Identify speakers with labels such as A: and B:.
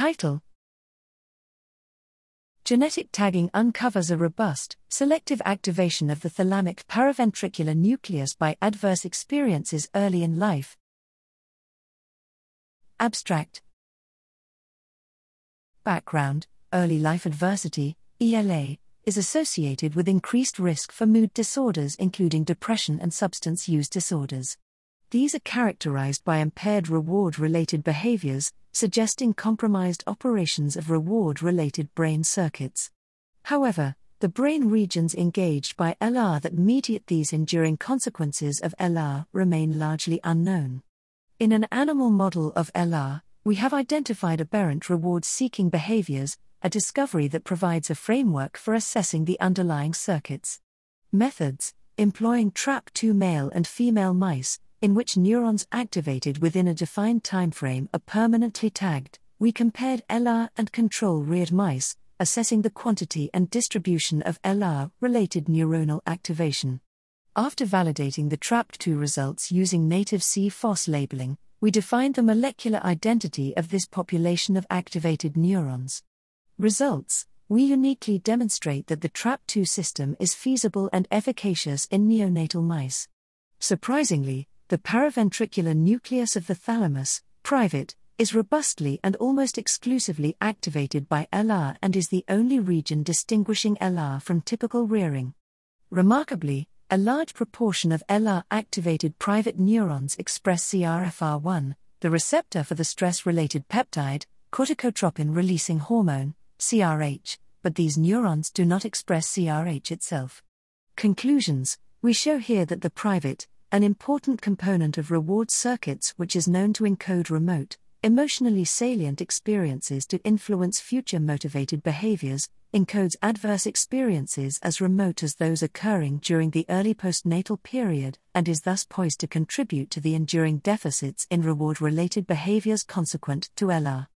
A: Title Genetic tagging uncovers a robust, selective activation of the thalamic paraventricular nucleus by adverse experiences early in life. Abstract Background Early life adversity, ELA, is associated with increased risk for mood disorders, including depression and substance use disorders. These are characterized by impaired reward related behaviors, suggesting compromised operations of reward related brain circuits. However, the brain regions engaged by ELA that mediate these enduring consequences of ELA remain largely unknown. In an animal model of ELA, we have identified aberrant reward seeking behaviors, a discovery that provides a framework for assessing the underlying circuits. Methods employing trap2 male and female mice, in which neurons activated within a defined timeframe are permanently tagged, we compared ELA and control reared mice, assessing the quantity and distribution of ELA related neuronal activation. After validating the TRAP2 results using native C-FOS labeling, we defined the molecular identity of this population of activated neurons. Results We uniquely demonstrate that the TRAP2 system is feasible and efficacious in neonatal mice. Surprisingly, the paraventricular nucleus of the thalamus, private, is robustly and almost exclusively activated by ELA and is the only region distinguishing ELA from typical rearing. Remarkably, a large proportion of ELA activated private neurons express CRFR1, the receptor for the stress related peptide, corticotropin releasing hormone, CRH, but these neurons do not express CRH itself. Conclusions We show here that the private, an important component of reward circuits which is known to encode remote, emotionally salient experiences to influence future motivated behaviors, encodes adverse experiences as remote as those occurring during the early postnatal period, and is thus poised to contribute to the enduring deficits in reward related behaviors consequent to ELA.